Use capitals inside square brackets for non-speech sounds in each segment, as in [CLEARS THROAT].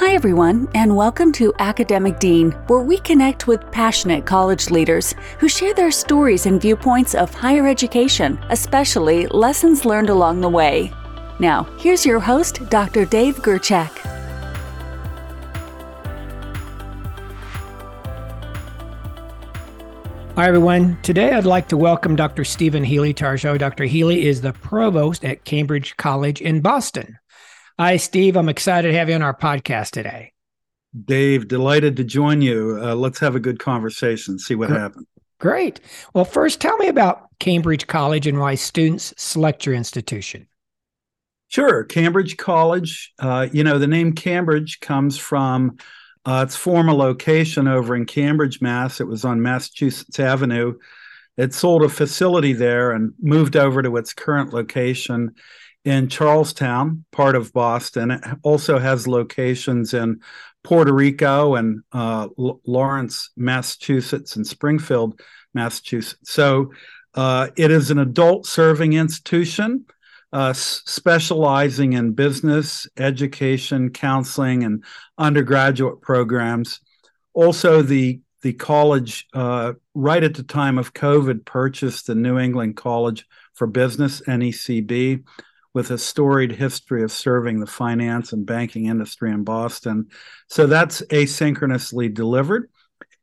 Hi, everyone, and welcome to Academic Dean, where we connect with passionate college leaders who share their stories and viewpoints of higher education, especially lessons learned along the way. Now, here's your host, Dr. Dave Gerchak. Hi, everyone. Today I'd like to welcome Dr. Stephen Healey to our show. Dr. Healey is the provost at Cambridge College in Boston. Hi, Steve. I'm excited to have you on our podcast today. Dave, delighted to join you. Uh, let's have a good conversation, see what happens. Great. Well, first, tell me about Cambridge College and why students select your institution. Sure. Cambridge College, uh, you know, the name Cambridge comes from uh, its former location over in Cambridge, Mass. It was on Massachusetts Avenue. It sold a facility there and moved over to its current location in Charlestown, part of Boston. It also has locations in Puerto Rico and uh, Lawrence, Massachusetts, and Springfield, Massachusetts. So uh, it is an adult serving institution uh, specializing in business, education, counseling, and undergraduate programs. Also, the the college, uh, right at the time of COVID, purchased the New England College for Business (NECB), with a storied history of serving the finance and banking industry in Boston. So that's asynchronously delivered.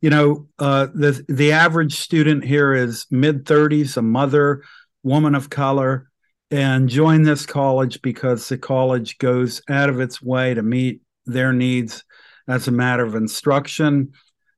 You know, uh, the the average student here is mid thirties, a mother, woman of color and join this college because the college goes out of its way to meet their needs as a matter of instruction,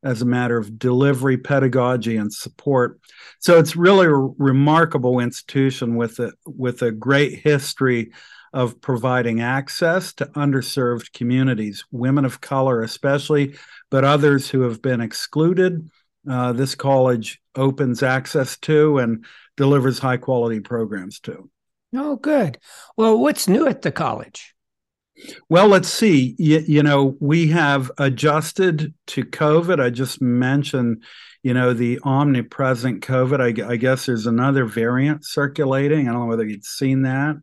as a matter of delivery, pedagogy, and support. So it's really a remarkable institution with a with a great history of providing access to underserved communities, women of color especially, but others who have been excluded. Uh, this college opens access to and delivers high quality programs to. Oh, good. Well, what's new at the college? Well, let's see. You, you, know, we have adjusted to COVID. I just mentioned, you know, the omnipresent COVID. I, I guess there's another variant circulating. I don't know whether you've seen that.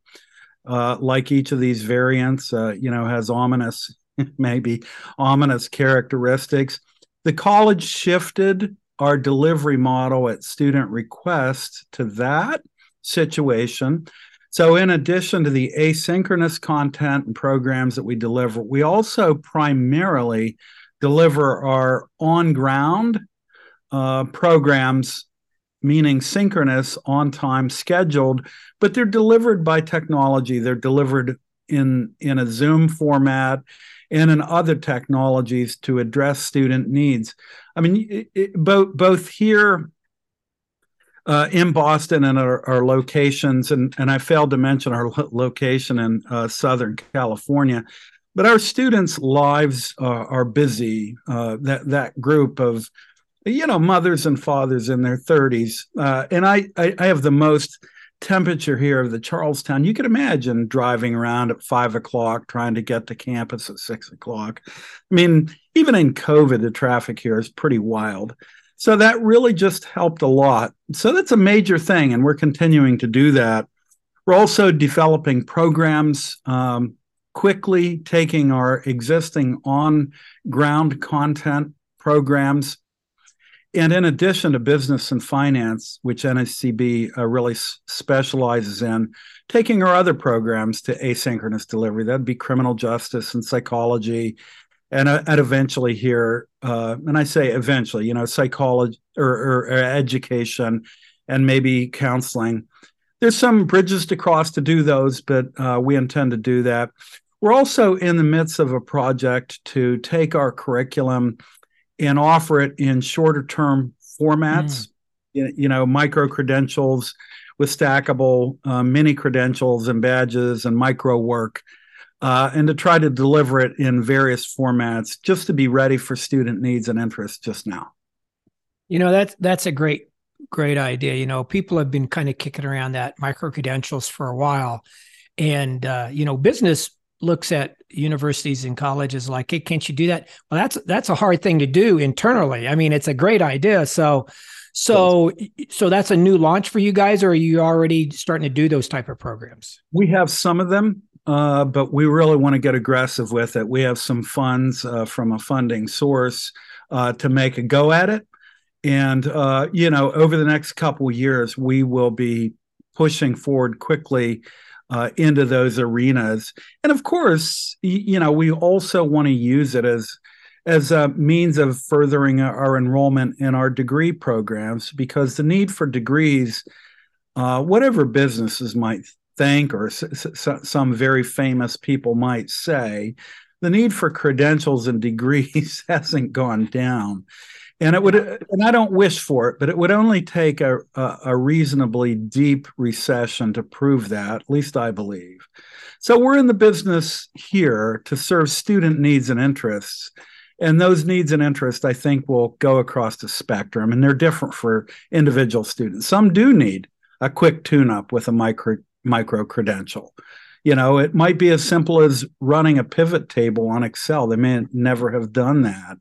Uh, like each of these variants, uh, you know, has ominous, [LAUGHS] maybe ominous characteristics. The college shifted our delivery model at student request to that situation. So, in addition to the asynchronous content and programs that we deliver, we also primarily deliver our on ground uh, programs, meaning synchronous, on time, scheduled, but they're delivered by technology. They're delivered in, in a Zoom format and in other technologies to address student needs. I mean, it, it, both, both here uh, in Boston and our, our, locations, and, and I failed to mention our lo- location in uh, Southern California. But our students' lives uh, are busy. Uh, that that group of, you know, mothers and fathers in their thirties, uh, and I, I I have the most temperature here of the Charlestown. You can imagine driving around at five o'clock trying to get to campus at six o'clock. I mean, even in COVID, the traffic here is pretty wild. So that really just helped a lot. So that's a major thing, and we're continuing to do that. We're also developing programs um, quickly, taking our existing on ground content programs. And in addition to business and finance, which NECB uh, really s- specializes in, taking our other programs to asynchronous delivery. That'd be criminal justice and psychology, and, uh, and eventually here, uh, and I say eventually, you know, psychology or, or, or, education and maybe counseling. There's some bridges to cross to do those, but uh, we intend to do that. We're also in the midst of a project to take our curriculum and offer it in shorter term formats, mm. you, you, know, micro credentials with stackable uh, mini credentials and badges and micro work uh, and to try to deliver it in various formats just to be ready for student needs and interests just now. You know, that's that's a great great idea. You know, people have been kind of kicking around that micro credentials for a while. And uh, you know, business looks at universities and colleges like, hey, can't you do that? Well, that's that's a hard thing to do internally. I mean, it's a great idea. So so so that's a new launch for you guys, or are you already starting to do those type of programs? We have some of them uh, but we really want to get aggressive with it. We have some funds uh, from a funding source uh, to make a go at it. And, uh, you know, over the next couple years, we will be pushing forward quickly uh, into those arenas. And of course, you know, we also want to use it as as a means of furthering our enrollment in our degree programs because the need for degrees, uh, whatever businesses might think or s- s- some very famous people might say, the need for credentials and degrees [LAUGHS] hasn't gone down. And it would, and I don't wish for it, but it would only take a, a, a reasonably deep recession to prove that. At least I believe. So we're in the business here to serve student needs and interests and those needs and interests i think will go across the spectrum and they're different for individual students some do need a quick tune up with a micro micro credential you know it might be as simple as running a pivot table on excel. They may never have done that.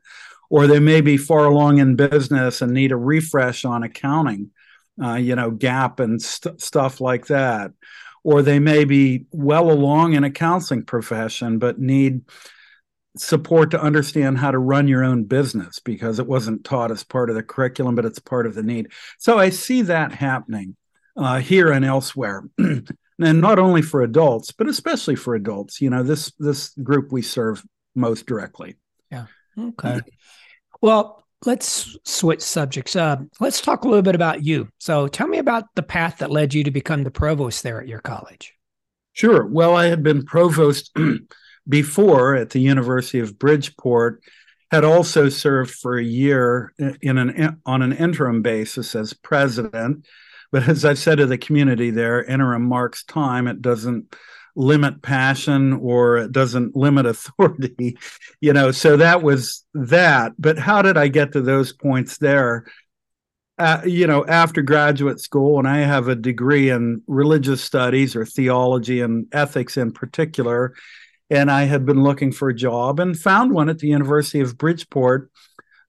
Or they may be far along in business and need a refresh on accounting uh, you know GAAP and st- stuff like that. Or they may be well along in a counseling profession but need support to understand how to run your own business because it wasn't taught as part of the curriculum, but it's part of the need. So I see that happening uh, here and elsewhere. [CLEARS THROAT] and not only for adults, but especially for adults. You know, this this group we serve most directly. Yeah. Okay. Well, let's switch subjects. Uh, let's talk a little bit about you. So, tell me about the path that led you to become the provost there at your college. Sure. Well, I had been provost [CLEARS THROAT] before at the University of Bridgeport, had also served for a year in an on an interim basis as president. But as I've said to the community there, interim marks time. It doesn't limit passion or it doesn't limit [LAUGHS] authority, you know. So that was that. But how did I get to those points there? Uh, you know, after graduate school, and I have a degree in religious studies or theology and ethics in particular and I had been looking for a job and found one at the University of Bridgeport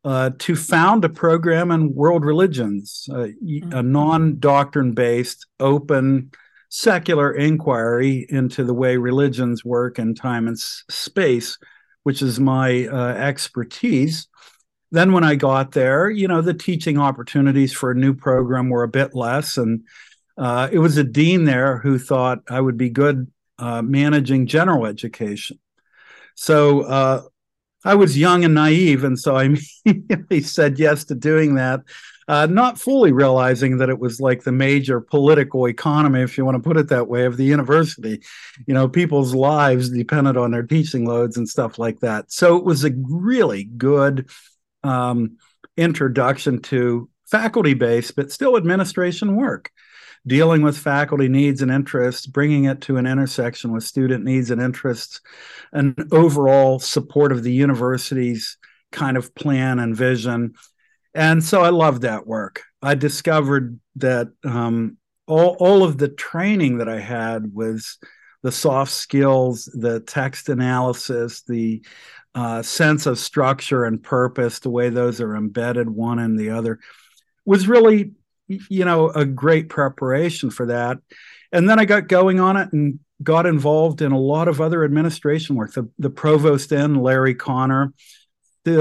uh, to found a program in world religions, uh, mm-hmm. a non doctrine based, open, secular inquiry into the way religions work in time and space, which is my uh, expertise. Then, when I got there, you know, the teaching opportunities for a new program were a bit less. And uh, it was a dean there who thought I would be good uh, managing general education. So uh, I was young and naive, and so I [LAUGHS] immediately said yes to doing that, uh, not fully realizing that it was like the major political economy, if you want to put it that way, of the university. You know, people's lives depended on their teaching loads and stuff like that. So it was a really good um, introduction to faculty based, but still administration work dealing with faculty needs and interests, bringing it to an intersection with student needs and interests, and overall support of the university's kind of plan and vision. And so I loved that work. I discovered that um, all, all of the training that I had was the soft skills, the text analysis, the uh, sense of structure and purpose, the way those are embedded one in the other, was really you know, a great preparation for that. And then I got going on it and got involved in a lot of other administration work. The, the provost then, Larry Connor,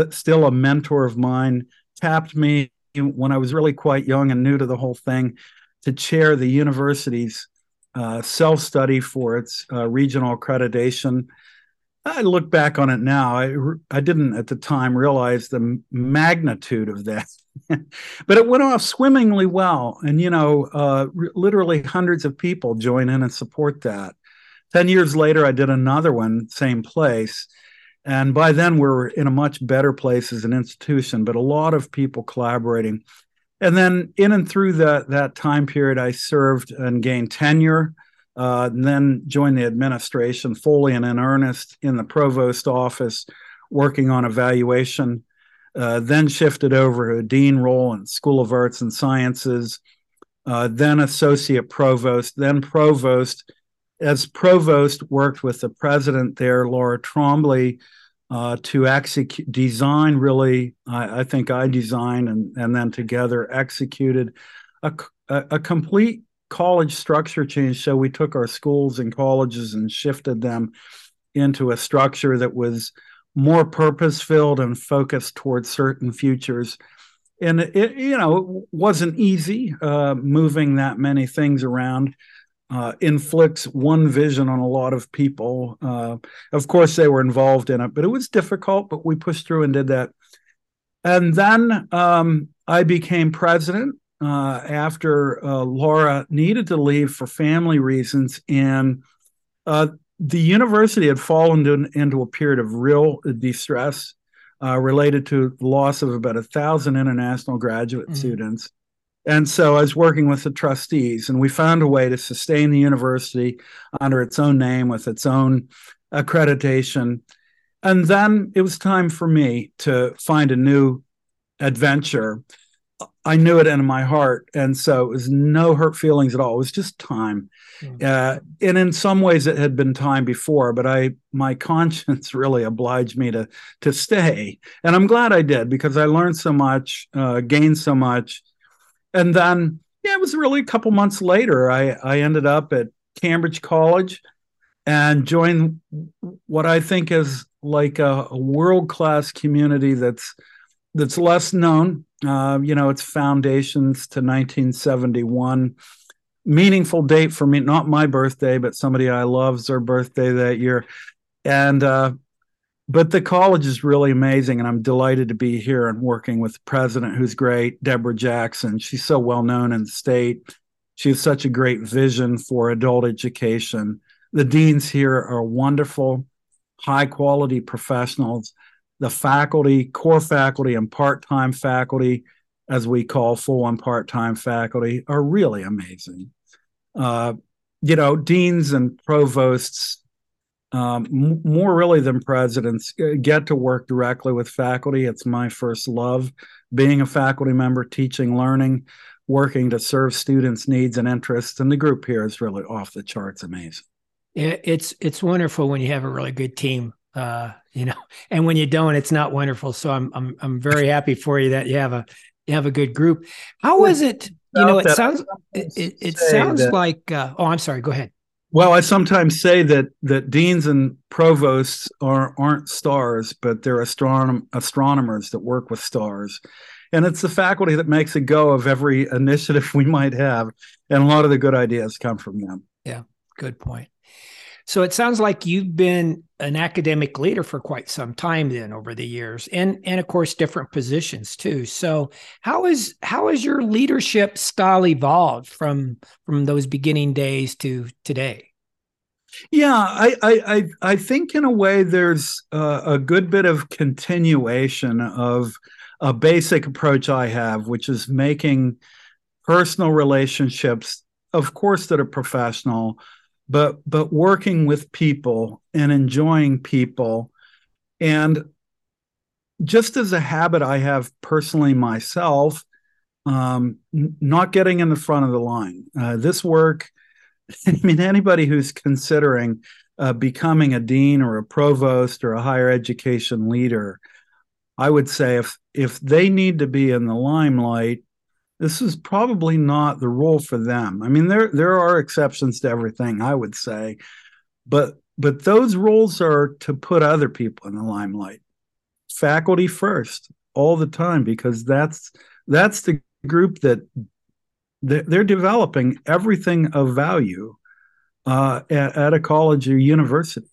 still a mentor of mine, tapped me when I was really quite young and new to the whole thing to chair the university's uh, self study for its uh, regional accreditation. I look back on it now. I, I didn't at the time realize the magnitude of that [LAUGHS] but it went off swimmingly well. And, you know, uh, r- literally hundreds of people join in and support that. 10 years later, I did another one, same place. And by then, we're in a much better place as an institution, but a lot of people collaborating. And then, in and through that, that time period, I served and gained tenure, uh, and then joined the administration fully and in earnest in the provost office, working on evaluation uh, then shifted over to a dean role in School of Arts and Sciences, uh, then associate provost, then provost. As provost, worked with the president there, Laura Trombley, uh, to execute, design really, I, I, think I designed and, and then together executed a, a, a complete college structure change. So we took our schools and colleges and shifted them into a structure that was more purpose filled and focused towards certain futures. And it, you know, wasn't easy uh, moving that many things around. Uh, inflicts one vision on a lot of people. Uh, of course, they were involved in it, but it was difficult. But we pushed through and did that. And then um, I became president uh, after uh, Laura needed to leave for family reasons, and uh, the university had fallen in, into a period of real distress uh, related to the loss of about a thousand international graduate mm-hmm. students. And so I was working with the trustees, and we found a way to sustain the university under its own name with its own accreditation. And then it was time for me to find a new adventure. I knew it in my heart. And so it was no hurt feelings at all. It was just time. Mm-hmm. Uh, and in some ways it had been time before, but I my [LAUGHS] conscience really obliged me to to stay. And I'm glad I did because I learned so much, uh, gained so much. And then yeah, it was really a couple months later. I, I ended up at Cambridge College and joined what I think is like a, a world class community that's that's less known. Uh, you know, its foundations to 1971. Meaningful date for me, not my birthday, but somebody I love's their birthday that year. And uh, but the college is really amazing, and I'm delighted to be here and working with the president, who's great, Deborah Jackson. She's so well known in the state. She has such a great vision for adult education. The deans here are wonderful, high quality professionals the faculty, core faculty, and part time faculty, as we call full and part time faculty, are really amazing. Uh, you know, deans and provosts, um, m- more really than presidents, uh, get to work directly with faculty. It's my first love being a faculty member, teaching, learning, working to serve students' needs and interests. And the group here is really off the charts amazing. It's it's wonderful when you have a really good team uh, you know, [LAUGHS] and when you don't, it's not wonderful. So I'm I'm I'm very happy for you that you have a you have a good group. How was it? You know, it sounds it, it, sounds that, like. Uh, oh, I'm sorry. Go ahead. Well, I sometimes say that that deans and provosts are aren't stars, but they're astronom- astronomers that work with stars, and it's the faculty that makes a go of every [LAUGHS] initiative we might have, and a lot of the good ideas come from them. Yeah, good point. So it sounds like you've been an academic leader for quite some time then over the years and and of course different positions too. So how is how has your leadership style evolved from from those beginning days to today? Yeah, I I I, think in a way there's a good bit of continuation of a basic approach I have, which is making personal relationships, of course, that are professional, but but working with people and enjoying people. And just as a habit i have personally myself um, not getting in the front of the line. Uh, this work [LAUGHS] i mean anybody who's considering uh, becoming a dean or a provost or a higher education leader i would say if if they need to be in the limelight this is probably not the role for them. I mean, there there are exceptions to everything, I would say, but but those roles are to put other people in the limelight. Faculty first, all the time, because that's that's the group that they're, they're developing everything of value uh, at, at, a college or university,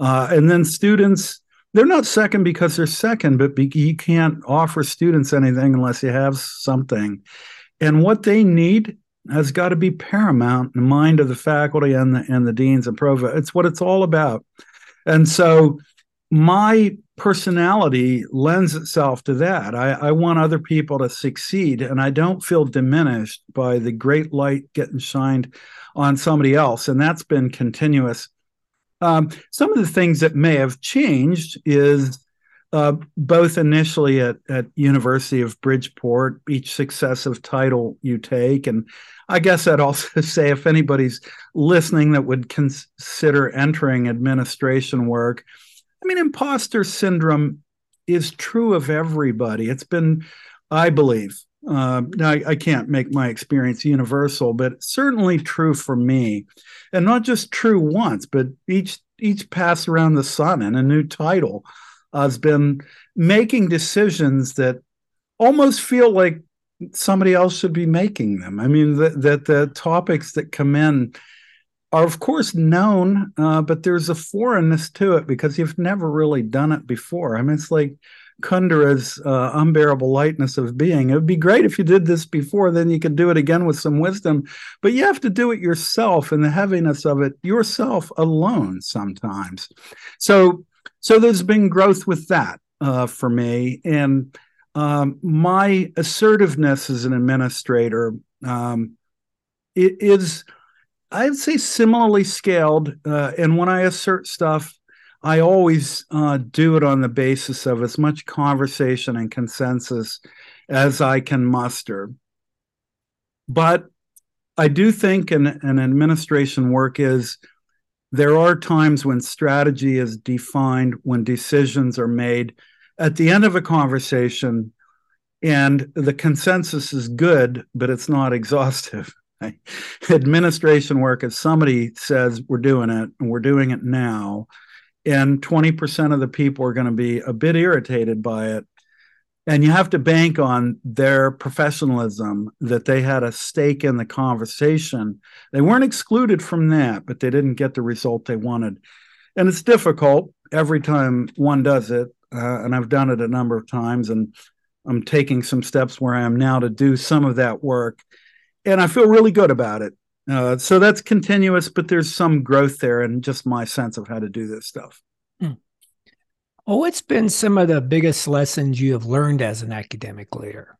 uh, and then students they're not second because they're second, but be, you can't offer students anything unless you have something. And what they need has got to be paramount in the mind of the faculty and the and the deans and provost. It's what it's all about. And so my personality lends itself to that. I, I, want other people to succeed, and I don't feel diminished by the great light getting shined on somebody else. And that's been continuous um, some of the things that may have changed is uh, both initially at, at University of Bridgeport, each successive title you take, and I guess I'd also [LAUGHS] say if anybody's listening that would consider entering administration work, I mean, imposter syndrome is true of everybody. It's been, I believe, Uh, I, I, can't make my experience universal, but certainly true for me, and not just true once, but each each pass around the sun and a new title has been making decisions that almost feel like somebody else should be making them. I mean, that the topics that come in are, of course, known, uh, but there's a foreignness to it because you've never really done it before. I mean, it's like Kundera's uh, unbearable lightness of being. It would be great if you did this before, then you could do it again with some wisdom, but you have to do it yourself and the heaviness of it yourself alone sometimes. So, so there's been growth with that uh, for me. And um, my assertiveness as an administrator um, it is, I'd say, similarly scaled. Uh, and when I assert stuff, I always uh, do it on the basis of as much conversation and consensus as I can muster. But I do think an, an administration work is there are times when strategy is defined, when decisions are made at the end of a conversation, and the consensus is good, but it's not exhaustive. [LAUGHS] Administration work is somebody says we're doing it and we're doing it now and 20% of the people are going to be a bit irritated by it. And you have to bank on their professionalism that they had a stake in the conversation. They weren't excluded from that but they didn't get the result they wanted. And it's difficult every time one does it uh, and i've done it a number of times and i'm taking some steps where i am now to do some of that work. And i feel really good about it uh, so that's continuous, but there's some growth there and just my sense of how to do this stuff. Hmm. Oh, what's been some of the biggest lessons you have learned as an academic leader?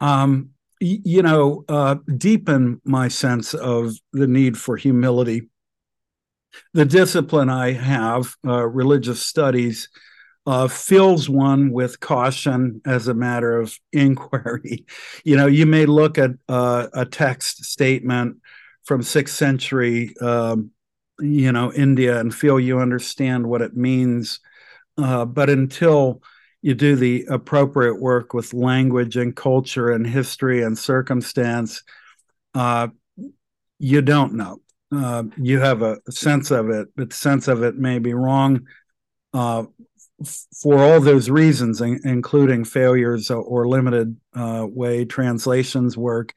Um, y- you know, uh, deepen my sense of the need for humility. The discipline I have, uh, religious studies, uh, fills one with caution as a matter of [LAUGHS] inquiry. You know, you may look at uh, a text statement from sixth century, um, you know, India and feel you understand what it means, uh, but until you do the appropriate work with language and culture and history and circumstance, uh, you don't know. Uh, you have a sense of it, but sense of it may be wrong. Uh, for all those reasons, including failures or limited uh, way translations work.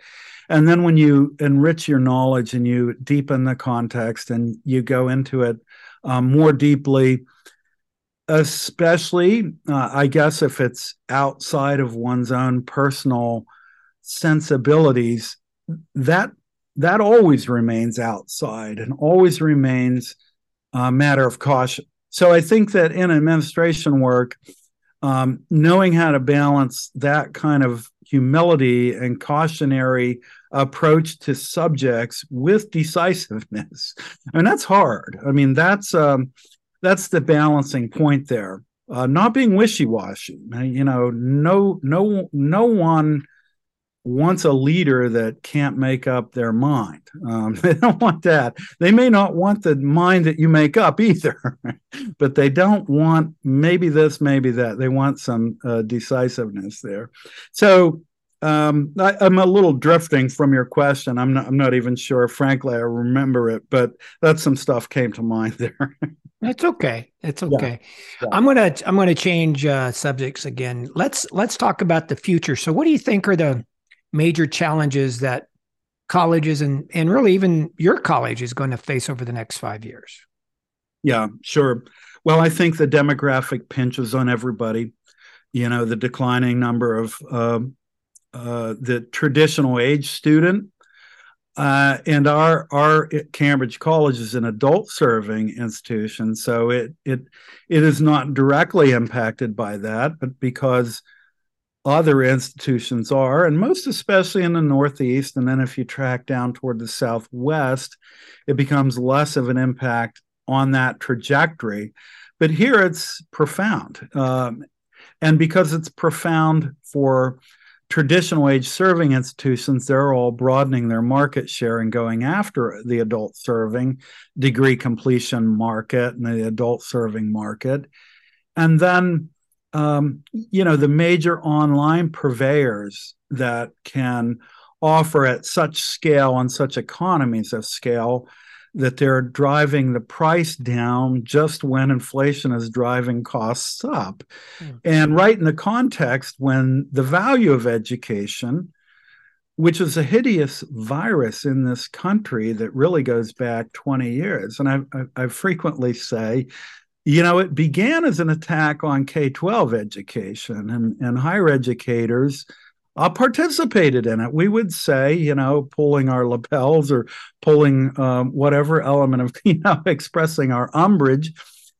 And then when you enrich your knowledge and you deepen the context and you go into it um, more deeply, especially, uh, I guess, if it's outside of one's own personal sensibilities, that that always remains outside and always remains a matter of caution so I think that in administration work, um, knowing how to balance that kind of humility and cautionary approach to subjects with decisiveness, [LAUGHS] and that's hard. I mean, that's um, that's the balancing point there. Uh, not being wishy-washy. You know, no, no, no one wants a leader that can't make up their mind. Um, [LAUGHS] they don't want that. They may not want the mind that you make up either, [LAUGHS] but they don't want maybe this, maybe that. They want some uh, decisiveness there. So um, I, am a little drifting from your question. I'm not. I'm not even sure. Frankly, I remember it, but that's some stuff came to mind [LAUGHS] there. It's okay. It's okay. Yeah. Yeah. I'm gonna I'm gonna change uh, subjects again. Let's let's talk about the future. So, what do you think are the major challenges that colleges and and really even your college is going to face over the next five years? Yeah, sure. Well, I think the demographic pinches on everybody. You know, the declining number of uh, uh, the traditional age student, uh, and our our Cambridge College is an adult serving institution, so it it it is not directly impacted by that, but because other institutions are, and most especially in the Northeast. And then if you track down toward the Southwest, it becomes less of an impact on that trajectory. But here it's profound. Um, and because it's profound for traditional age serving institutions, they're all broadening their market share and going after the adult serving degree completion market and the adult serving market. And then um, you know the major online purveyors that can offer at such scale and such economies of scale that they're driving the price down just when inflation is driving costs up. Mm. And right in the context when the value of education, which is a hideous virus in this country that really goes back 20 years. And I, I, I frequently say, you know, it began as an attack on K 12 education and, and higher educators uh, participated in it. We would say, you know, pulling our lapels or pulling um, whatever element of, [LAUGHS] you know, expressing our umbrage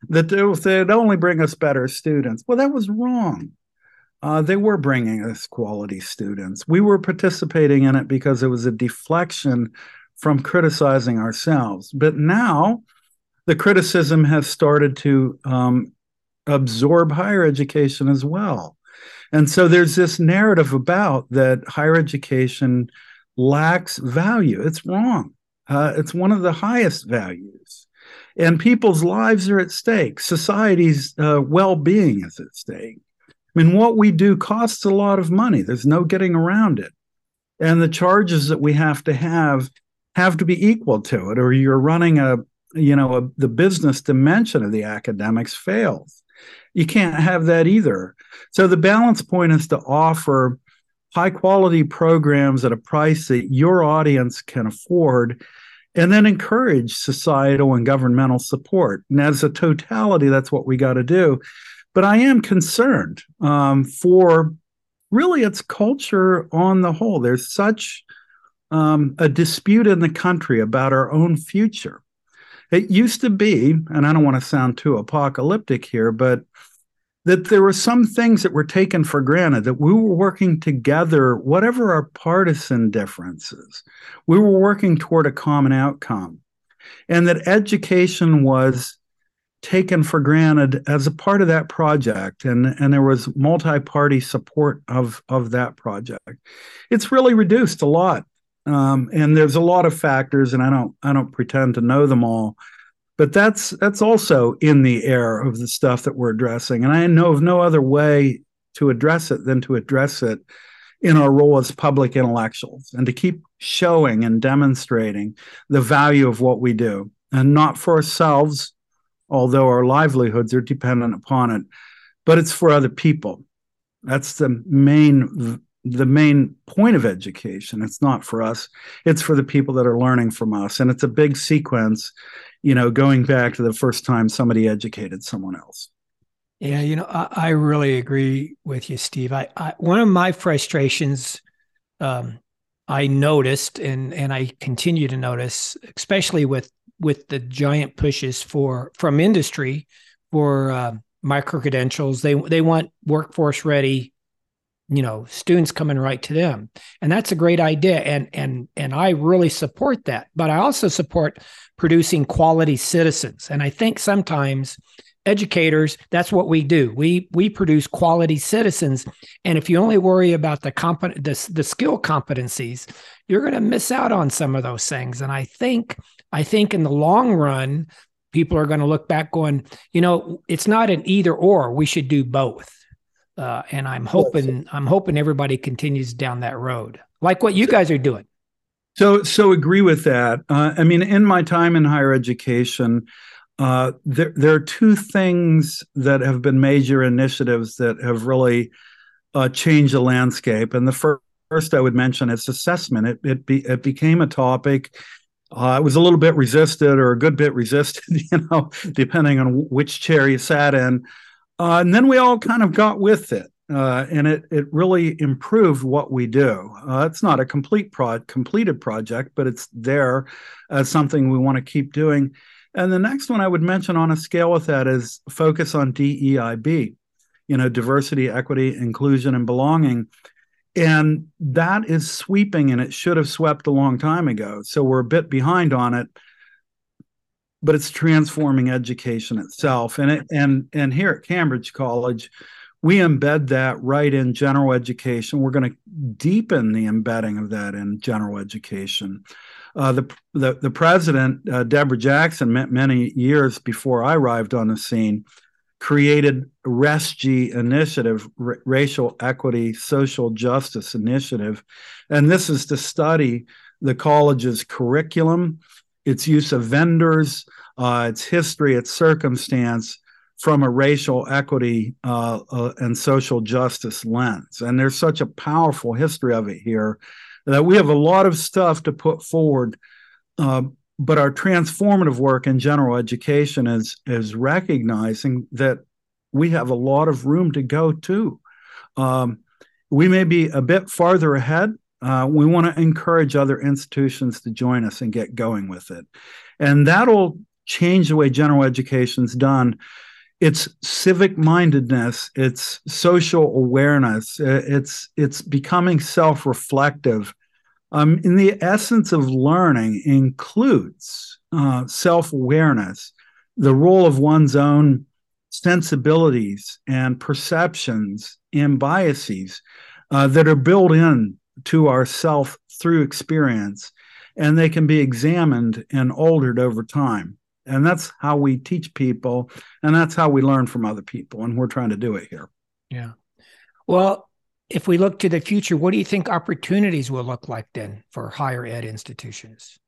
that they'd only bring us better students. Well, that was wrong. Uh, they were bringing us quality students. We were participating in it because it was a deflection from criticizing ourselves. But now the criticism has started to um, absorb higher education as well. And so there's this narrative about that higher education lacks value. It's wrong. Uh, it's one of the highest values. And people's lives are at stake. Society's uh, well being is at stake. I mean, what we do costs a lot of money. There's no getting around it. And the charges that we have to have have to be equal to it, or you're running a, you know, a, the business dimension of the academics fails. You can't have that either. So the balance point is to offer high quality programs at a price that your audience can afford and then encourage societal and governmental support. And as a totality, that's what we got to do. But I am concerned um, for really its culture on the whole. There's such um, a dispute in the country about our own future. It used to be, and I don't want to sound too apocalyptic here, but that there were some things that were taken for granted, that we were working together, whatever our partisan differences, we were working toward a common outcome. And that education was taken for granted as a part of that project and and there was multi-party support of of that project it's really reduced a lot um, and there's a lot of factors and i don't i don't pretend to know them all but that's that's also in the air of the stuff that we're addressing and i know of no other way to address it than to address it in our role as public intellectuals and to keep showing and demonstrating the value of what we do and not for ourselves although our livelihoods are dependent upon it but it's for other people. That's the main the main point of education. It's not for us. It's for the people that are learning from us. And it's a big sequence you know going back to the first time somebody educated someone else. Yeah you know i, I really agree with you steve. I, I, one of my frustrations um, i noticed and and i continue to notice especially with with the giant pushes for from industry for uh, micro credentials they they want workforce ready you know students coming right to them. And that's a great idea. And and and i really support that. But i also support producing quality citizens. And i think sometimes educators that's what we do. We we produce quality citizens. And if you only worry about the comp- the, the skill competencies you're going to miss out on some of those things. And i think i think in the long run people are going to look back going you know it's not an either or. We should do both uh, and I'm hoping I'm hoping everybody continues down that road, like what you guys are doing. So, so agree with that. Uh, I mean, in my time in higher education, uh, there there are two things that have been major initiatives that have really uh, changed the landscape. And the first, first I would mention is assessment. It it, be, it became a topic. Uh, it was a little bit resisted or a good bit resisted, [LAUGHS] you know, depending on which chair you sat in. Uh, and then we all kind of got with it. Uh, and it it really improved what we do. Uh, it's not a complete pro- completed project, but it's there as something we want to keep doing. And the next one I would mention on a scale with that is focus on DEIB, you know, diversity, equity, inclusion, and belonging. And that is sweeping, and it should have swept a long time ago. So we're a bit behind on it but it's transforming education itself. And it, and and here at Cambridge College, we embed that right in general education. We're going to deepen the embedding of that in general education. Uh, the, the the president, uh, Deborah Jackson, many years before I arrived on the scene, created RESJ initiative, R- Racial Equity Social Justice Initiative. And this is to study the college's curriculum, its use of vendors, uh, its history, its circumstance from a racial equity uh, uh, and social justice lens. And there's such a powerful history of it here that we have a lot of stuff to put forward. Uh, but our transformative work in general education is is recognizing that we have a lot of room to go too. Um, we may be a bit farther ahead. Uh, we want to encourage other institutions to join us and get going with it, and that'll change the way general education's done. It's civic mindedness. It's social awareness. It's it's becoming self reflective um, in the essence of learning includes uh, self awareness, the role of one's own sensibilities and perceptions and biases uh, that are built in to ourself through experience, and they can be examined and altered over time. And that's how we teach people, and that's how we learn from other people. And we're trying to do it here. Yeah. Well, if we look to the future, what do you think opportunities will look like then for higher ed institutions?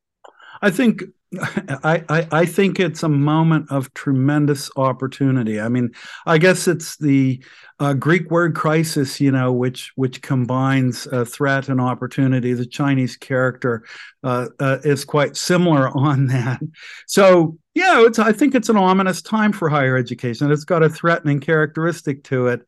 I think I, I, I think it's a moment of tremendous opportunity. I mean, I guess it's the uh, Greek word crisis, you know, which which combines uh, threat and opportunity. The Chinese character uh, uh is quite similar [LAUGHS] on that. So, yeah, it's I think it's an ominous time for higher education. It's got a threatening characteristic to it.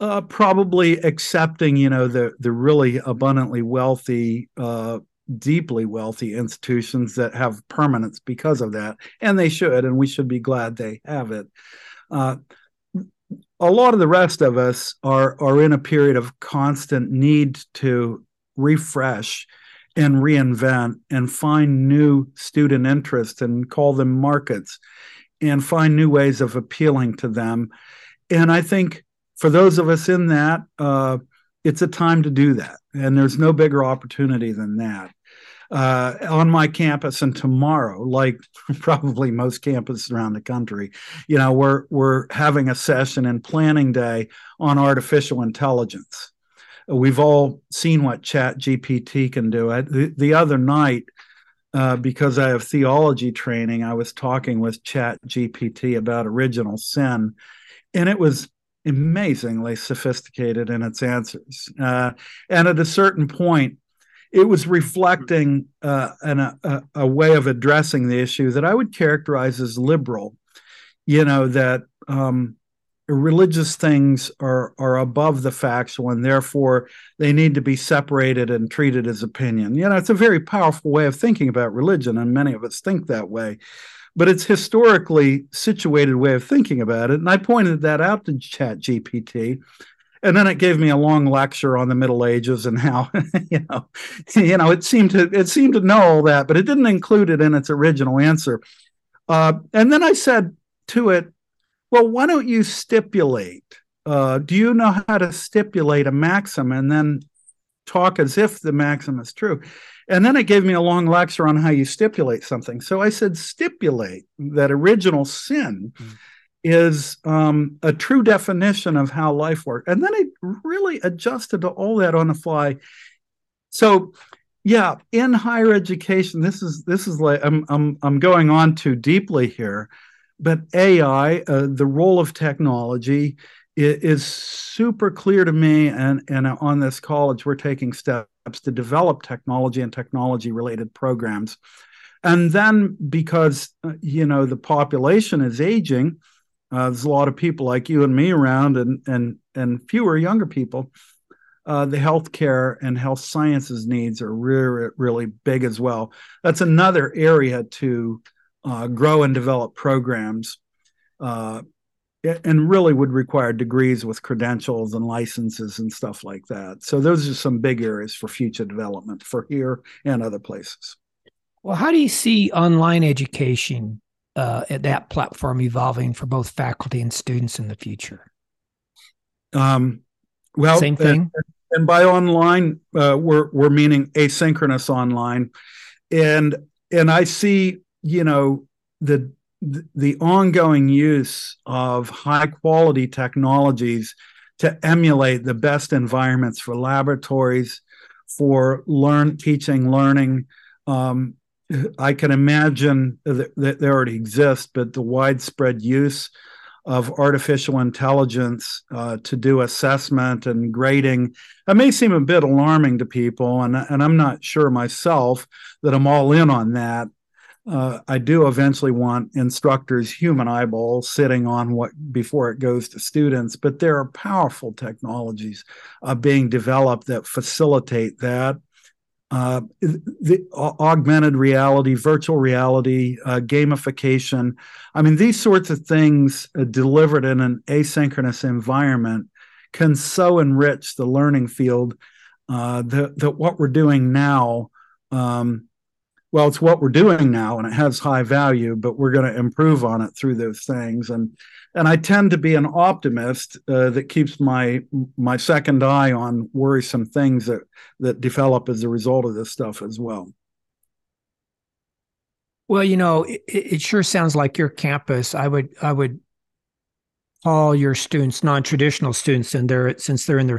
Uh, probably accepting, you know, the the really abundantly wealthy, uh, deeply wealthy institutions that have permanence because of that, and they should, and we should be glad they have it. Uh, a lot of the rest of us are are in a period of constant need to refresh and reinvent and find new student interest and call them markets and find new ways of appealing to them. And I think for those of us in that, uh, it's a time to do that. And there's no bigger opportunity than that. Uh, on my campus and tomorrow, like [LAUGHS] probably most campuses around the country, you know, we're we're having a session and planning day on artificial intelligence. We've all seen what Chat GPT can do. I, the, the other night, uh, because I have theology training, I was talking with Chat GPT about original sin, and it was amazingly sophisticated in its answers. Uh, and at a certain point, it was reflecting uh, an, a, a, way of addressing the issue that I would characterize as liberal. You know that um, religious things are are above the factual, and therefore they need to be separated and treated as opinion. You know, it's a very powerful way of thinking about religion, and many of us think that way but it's historically situated way of thinking about it. And I pointed that out to Chat GPT. And then it gave me a long lecture on the Middle Ages and how, [LAUGHS] you know, you know, it seemed to it seemed to know all that, but it didn't include it in its original answer. Uh, and then I said to it, "Well, why don't you stipulate? Uh, do you know how to stipulate a maxim and then talk as if the maxim is true?" And then it gave me a long lecture on how you stipulate something. So I said, stipulate that original sin mm. Is um, a true definition of how life works. And then it really adjusted to all that on the fly. So, yeah, in higher education, this is this is like I'm I'm I'm going on too deeply here, but AI, uh, the role of technology, is super clear to me. And and on this college, we're taking steps to develop technology and technology related programs. And then because, uh, you know, the population is aging, uh, there's a lot of people like you and me around and, and, and fewer younger people. Uh, the healthcare and health sciences needs are really, really big as well. That's another area to uh, grow and develop programs uh, and really would require degrees with credentials and licenses and stuff like that. So those are some big areas for future development for here and other places. Well, how do you see online education uh, at that platform evolving for both faculty and students in the future? Um, well, same thing. And, and by online, uh, we're we're meaning asynchronous online, and and I see you know the the ongoing use of high quality technologies to emulate the best environments for laboratories, for learn teaching, learning. Um, I can imagine that, that they already exist, but the widespread use of artificial intelligence uh, to do assessment and grading. It may seem a bit alarming to people, and, and I'm not sure myself that I'm all in on that. Uh, I do eventually want instructors' human eyeballs sitting on what before it goes to students, but there are powerful technologies uh, being developed that facilitate that uh, the augmented reality, virtual reality, uh, gamification. I mean, these sorts of things uh, delivered in an asynchronous environment can so enrich the learning field uh, that, that what we're doing now um, well, it's what we're doing now and it has high value, but we're going to improve on it through those things. And and I tend to be an optimist uh, that keeps my my second eye on worrisome things that that develop as a result of this stuff as well. Well, you know, it, it sure sounds like your campus. I would I would call your students non-traditional students, and they're since they're in their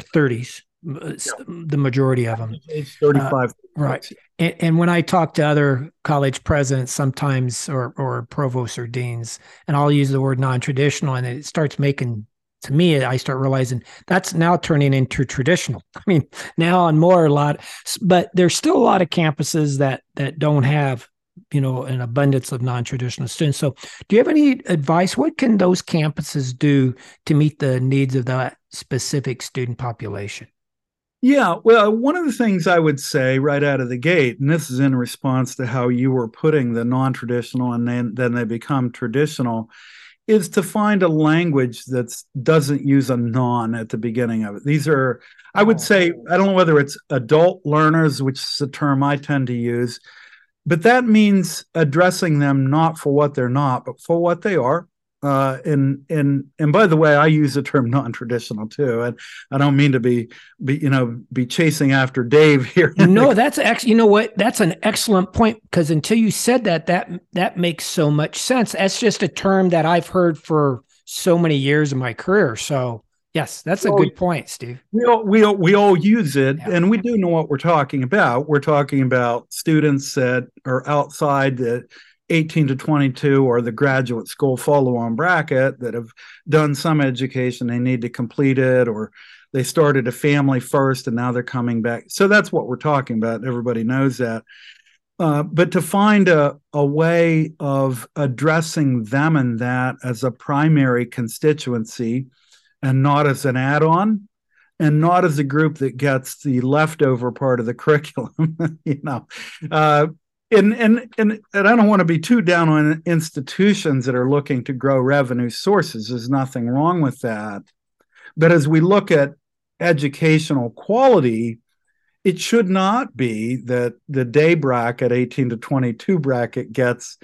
thirties the majority of them. Age 35. Uh, right. And, and, when I talk to other college presidents sometimes or, or provosts or deans, and I'll use the word non-traditional and it starts making to me, I start realizing that's now turning into traditional. [LAUGHS] I mean, now on more a lot, but there's still a lot of campuses that that don't have, you know, an abundance of non-traditional students. So, do you have any advice? What can those campuses do to meet the needs of that specific student population? Yeah, well, one of the things I would say right out of the gate, and this is in response to how you were putting the non traditional and then, then they become traditional, is to find a language that doesn't use a non at the beginning of it. These are, I would say, I don't know whether it's adult learners, which is a term I tend to use, but that means addressing them not for what they're not, but for what they are uh, and and and by the way, I use the term non-traditional too, and I don't mean to be be you know be chasing after Dave [LAUGHS] here. no, that's actually you know what that's an excellent point because until you said that, that that makes so much sense. That's just a term that I've heard for so many years of my career. So yes, that's a good point, Steve. We all we all, we all use it, yeah. and we do know what we're talking about. We're talking about students that are outside the 18 to 22 or the graduate school follow on bracket that have done some education, they need to complete it, or they started a family first and now they're coming back. So that's what we're talking about. Everybody knows that. Uh, but to find a, a way of addressing them and that as a primary constituency and not as an add on and not as a group that gets the leftover part of the [LAUGHS] curriculum you know uh, and and and, and I don't want to be too down on institutions that are looking to grow revenue sources. There's nothing wrong with that. But as we look at educational quality, it should not be that the day bracket, 18 to 22 bracket, gets,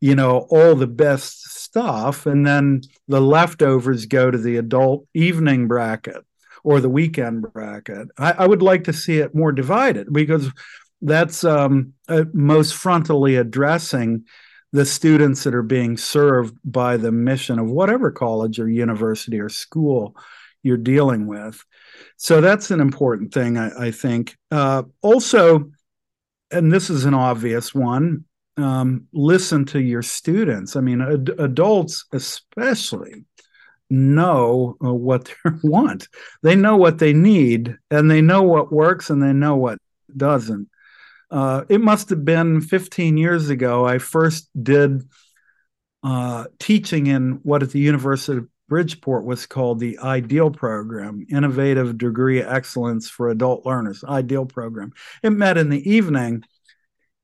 you know, all the best stuff, and then the leftovers go to the adult evening bracket or the weekend bracket. I, I would like to see it more divided because that's um, uh, most frontally addressing the students that are being served by the mission of whatever college or university or school you're dealing with. So that's an important thing, I, I think. Uh, also, and this is an obvious one, um, listen to your students. I mean, ad- adults especially know uh, what they [LAUGHS] want. They know what they need, and they know what works, and they know what doesn't uh, it must have been 15 years ago. I first did uh, teaching in what at the University of Bridgeport was called the IDEAL program, Innovative Degree Excellence for Adult Learners, IDEAL program. It met in the evening,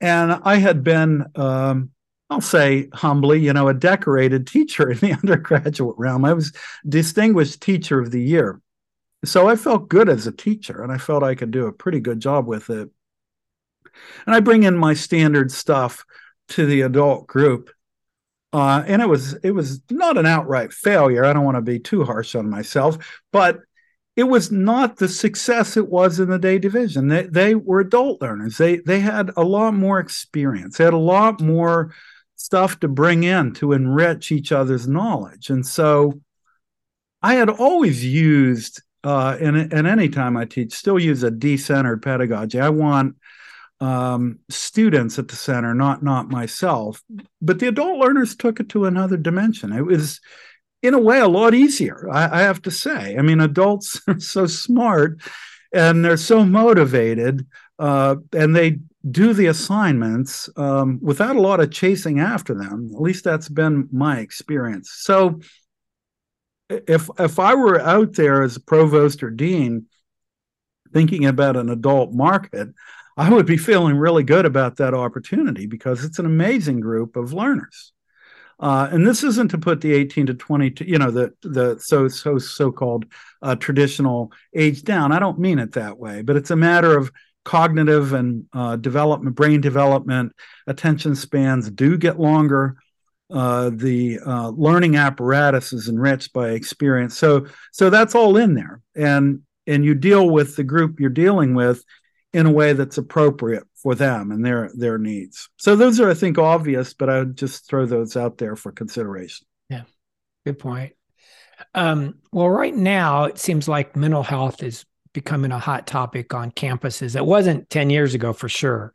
and I had been, um, I'll say humbly, you know, a decorated teacher in the [LAUGHS] undergraduate realm. I was distinguished teacher of the year. So I felt good as a teacher, and I felt I could do a pretty good job with it. And I bring in my standard stuff to the adult group. Uh, and it was it was not an outright failure. I don't want to be too harsh on myself, but it was not the success it was in the day division. They they were adult learners. They they had a lot more experience. They had a lot more stuff to bring in to enrich each other's knowledge. And so I had always used, uh, and, and any time I teach, still use a decentered pedagogy. I want um, students at the center, not not myself. But the adult learners took it to another dimension. It was, in a way, a lot easier. I, I have to say. I mean, adults [LAUGHS] are so smart, and they're so motivated, uh, and they do the assignments um, without a lot of chasing after them. At least that's been my experience. So, if if I were out there as a provost or dean, thinking about an adult market, I would be feeling really good about that opportunity because it's an amazing group of learners. Uh, and this isn't to put the 18 to 22, you know, the the so so so-called uh, traditional age down. I don't mean it that way, but it's a matter of cognitive and uh, development, brain development, attention spans do get longer. Uh, the uh, learning apparatus is enriched by experience. So, so that's all in there, and and you deal with the group you're dealing with in a way that's appropriate for them and their their needs. So those are, I think, obvious, but I would just throw those out there for consideration. Yeah, good point. Um, well, right now it seems like mental health is becoming a hot topic on campuses. It wasn't 10 years ago for sure.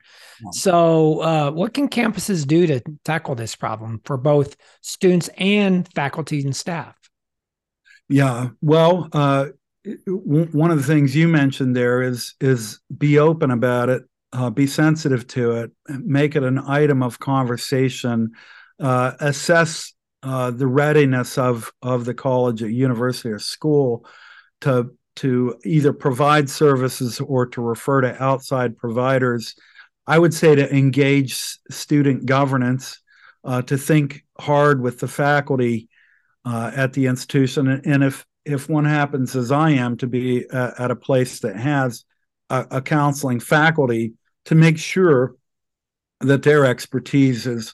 So, uh, what can campuses do to tackle this problem for both students and faculty and staff? Yeah, well, uh, one of the things you mentioned there is is be open about it, uh, be sensitive to it, make it an item of conversation, uh, assess uh, the readiness of of the college or university or school to to either provide services or to refer to outside providers. I would say to engage student governance, uh, to think hard with the faculty uh, at the institution, and if if one happens as I am to be uh, at a place that has a, a, counseling faculty, to make sure that their expertise is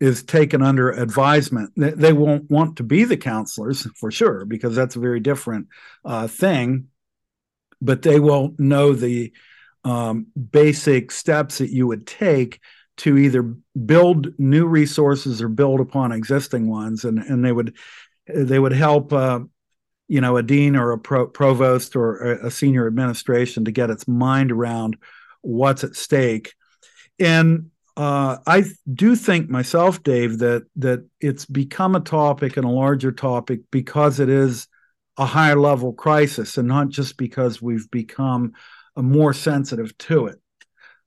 is taken under advisement. They, they, won't want to be the counselors for sure because that's a very different uh, thing, but they will know the um, basic steps that you would take to either build new resources or build upon existing ones, and and they would they would help. Uh, you know, a dean or a pro- provost or a senior administration to get its mind around what's at stake. And uh, I do think myself, Dave, that that it's become a topic and a larger topic because it is a higher level crisis, and not just because we've become more sensitive to it.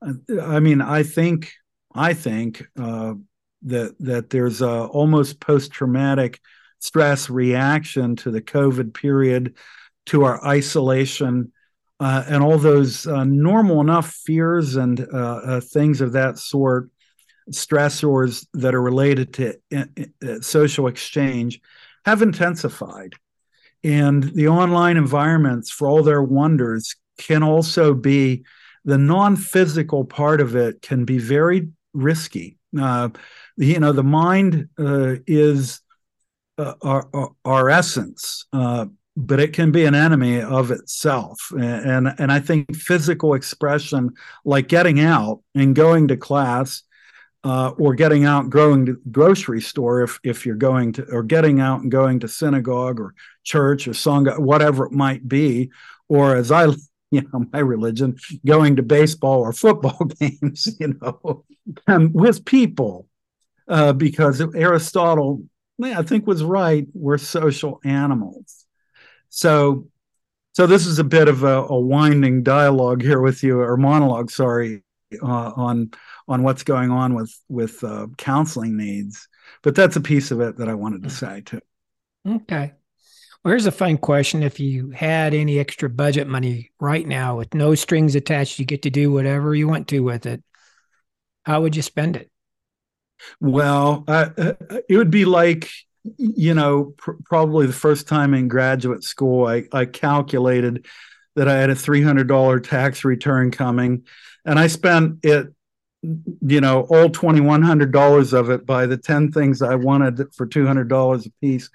Uh, I mean, I think I think uh, that that there's a almost post traumatic stress reaction to the COVID period, to our isolation, uh, and all those uh, normal enough fears and uh, uh things of that sort, stressors that are related to uh, uh, social exchange, have intensified. And the online environments, for all their wonders, can also be the non physical part of it can be very risky. you know, the mind is uh, our, our, our essence, uh, but it can be an enemy of itself. And, and I think physical expression, like getting out and going to class, uh, or getting out and going to grocery store if if you're going to, or getting out and going to synagogue or church or sangha, whatever it might be, or as I [LAUGHS] you know my religion going to baseball or football [LAUGHS] games you know and [LAUGHS] with people uh, because aristotle I think was right. We're social animals. So, so this is a bit of a, a winding dialogue here with you, or monologue, sorry, uh, on on what's going on with with uh, counseling needs. But that's a piece of it that I wanted to say too. Okay. Well, here's a fun question. If you had any extra budget money right now with no strings attached, you get to do whatever you want to with it. How would you spend it? Well, uh, it would be like, you know, pr- probably the first time in graduate school, I, I calculated that I had a $300 tax return coming, and I spent it, you know, all $2,100 of it by the 10 things I wanted for $200 a piece.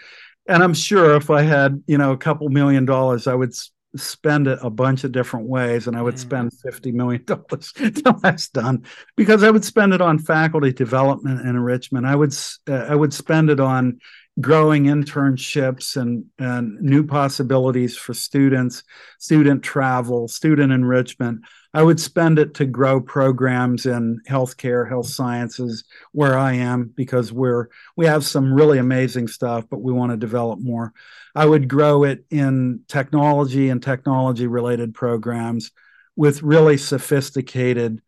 And I'm sure if I had, you know, a couple million dollars, I would spend it a bunch of different ways and I would mm. spend $50 million [LAUGHS] until that's done because I would spend it on faculty development and enrichment. I would, uh, I would spend it on growing internships and, and new possibilities for students, student travel, student enrichment. I would spend it to grow programs in healthcare, health sciences, where I am, because we're we have some really amazing stuff, but we want to develop more. I would grow it in technology and technology related programs with really sophisticated,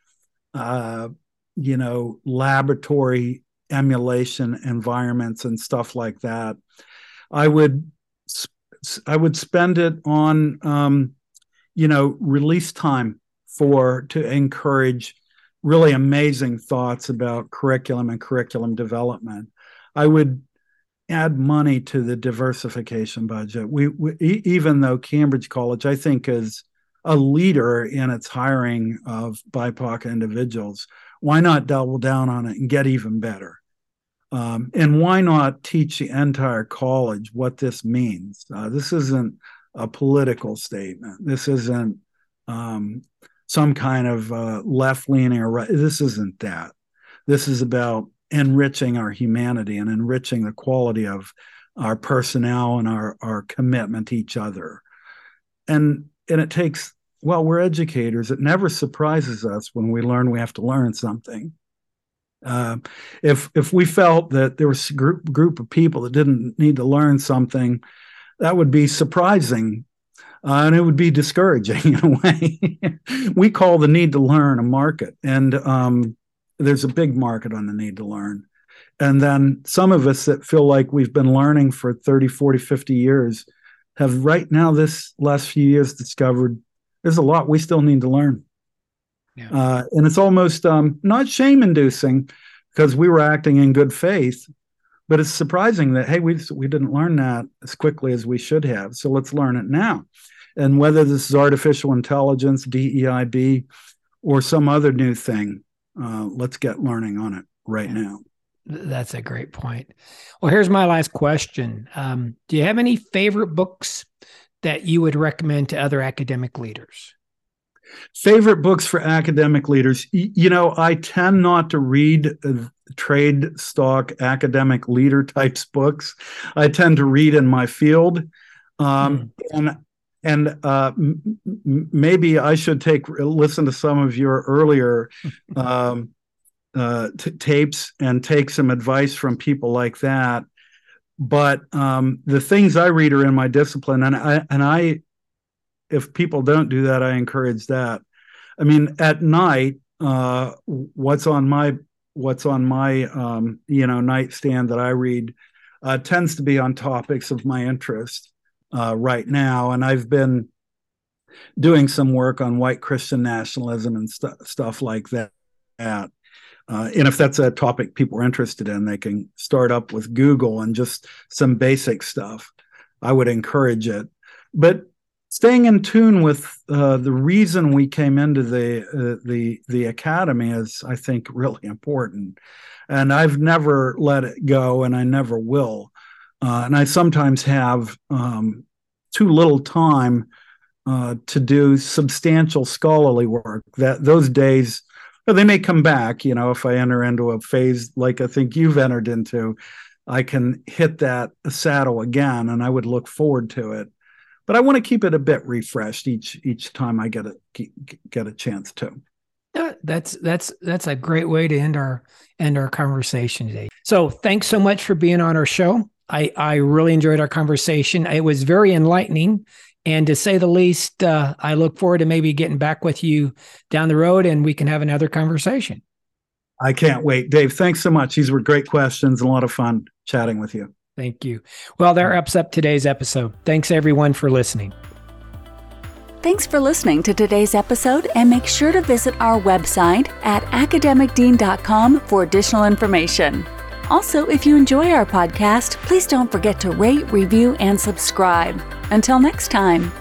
uh, you know, laboratory emulation environments and stuff like that. I would I would spend it on um, you know release time for to encourage really amazing thoughts about curriculum and curriculum development. I would add money to the diversification budget. We, we, even though Cambridge College, I think, is a leader in its hiring of BIPOC individuals, why not double down on it and get even better? Um, and why not teach the entire college what this means? Uh, this isn't a political statement. This isn't um, some kind of uh, left leaning or right. This isn't that. This is about enriching our humanity and enriching the quality of our personnel and our, our commitment to each other. And and it takes well, we're educators. It never surprises us when we learn we have to learn something. Uh, if if we felt that there was a group group of people that didn't need to learn something, that would be surprising uh, and it would be discouraging [LAUGHS] in a way. we call the need to learn a market, and um, there's a big market on the need to learn. And then some of us that feel like we've been learning for 30, 40, 50 years have right now, this last few years, discovered there's a lot we still need to learn. Yeah. Uh, and it's almost um, not shame inducing because we were acting in good faith, but it's surprising that, hey, we, we didn't learn that as quickly as we should have. So let's learn it now. And whether this is artificial intelligence, DEIB, or some other new thing, uh, let's get learning on it right now. That's a great point. Well, here's my last question. Um, do you have any favorite books that you would recommend to other academic leaders? Favorite books for academic leaders. You know, I tend not to read uh, trade stock academic leader types books. I tend to read in my field. Um, mm. And and uh, m- maybe I should take listen to some of your earlier [LAUGHS] um, uh, t- tapes and take some advice from people like that. But um, the things I read are in my discipline, and I and I, if people don't do that, I encourage that. I mean, at night, uh, what's on my what's on my um, you know nightstand that I read uh, tends to be on topics of my interest uh, right now, and I've been doing some work on white Christian nationalism and st- stuff like that. Uh, and if that's a topic people are interested in, they can start up with Google and just some basic stuff. I would encourage it, but staying in tune with uh, the reason we came into the uh, the the academy is, I think, really important. And I've never let it go, and I never will. Uh, and I sometimes have um, too little time uh, to do substantial scholarly work. That those days, well, they may come back. You know, if I enter into a phase like I think you've entered into, I can hit that saddle again, and I would look forward to it. But I want to keep it a bit refreshed each each time I get a get a chance to. that's that's that's a great way to end our end our conversation today. So thanks so much for being on our show. I, I really enjoyed our conversation. It was very enlightening. And to say the least, uh, I look forward to maybe getting back with you down the road and we can have another conversation. I can't wait. Dave, thanks so much. These were great questions and a lot of fun chatting with you. Thank you. Well, that wraps up today's episode. Thanks everyone for listening. Thanks for listening to today's episode and make sure to visit our website at academicdean.com for additional information. Also, if you enjoy our podcast, please don't forget to rate, review, and subscribe. Until next time.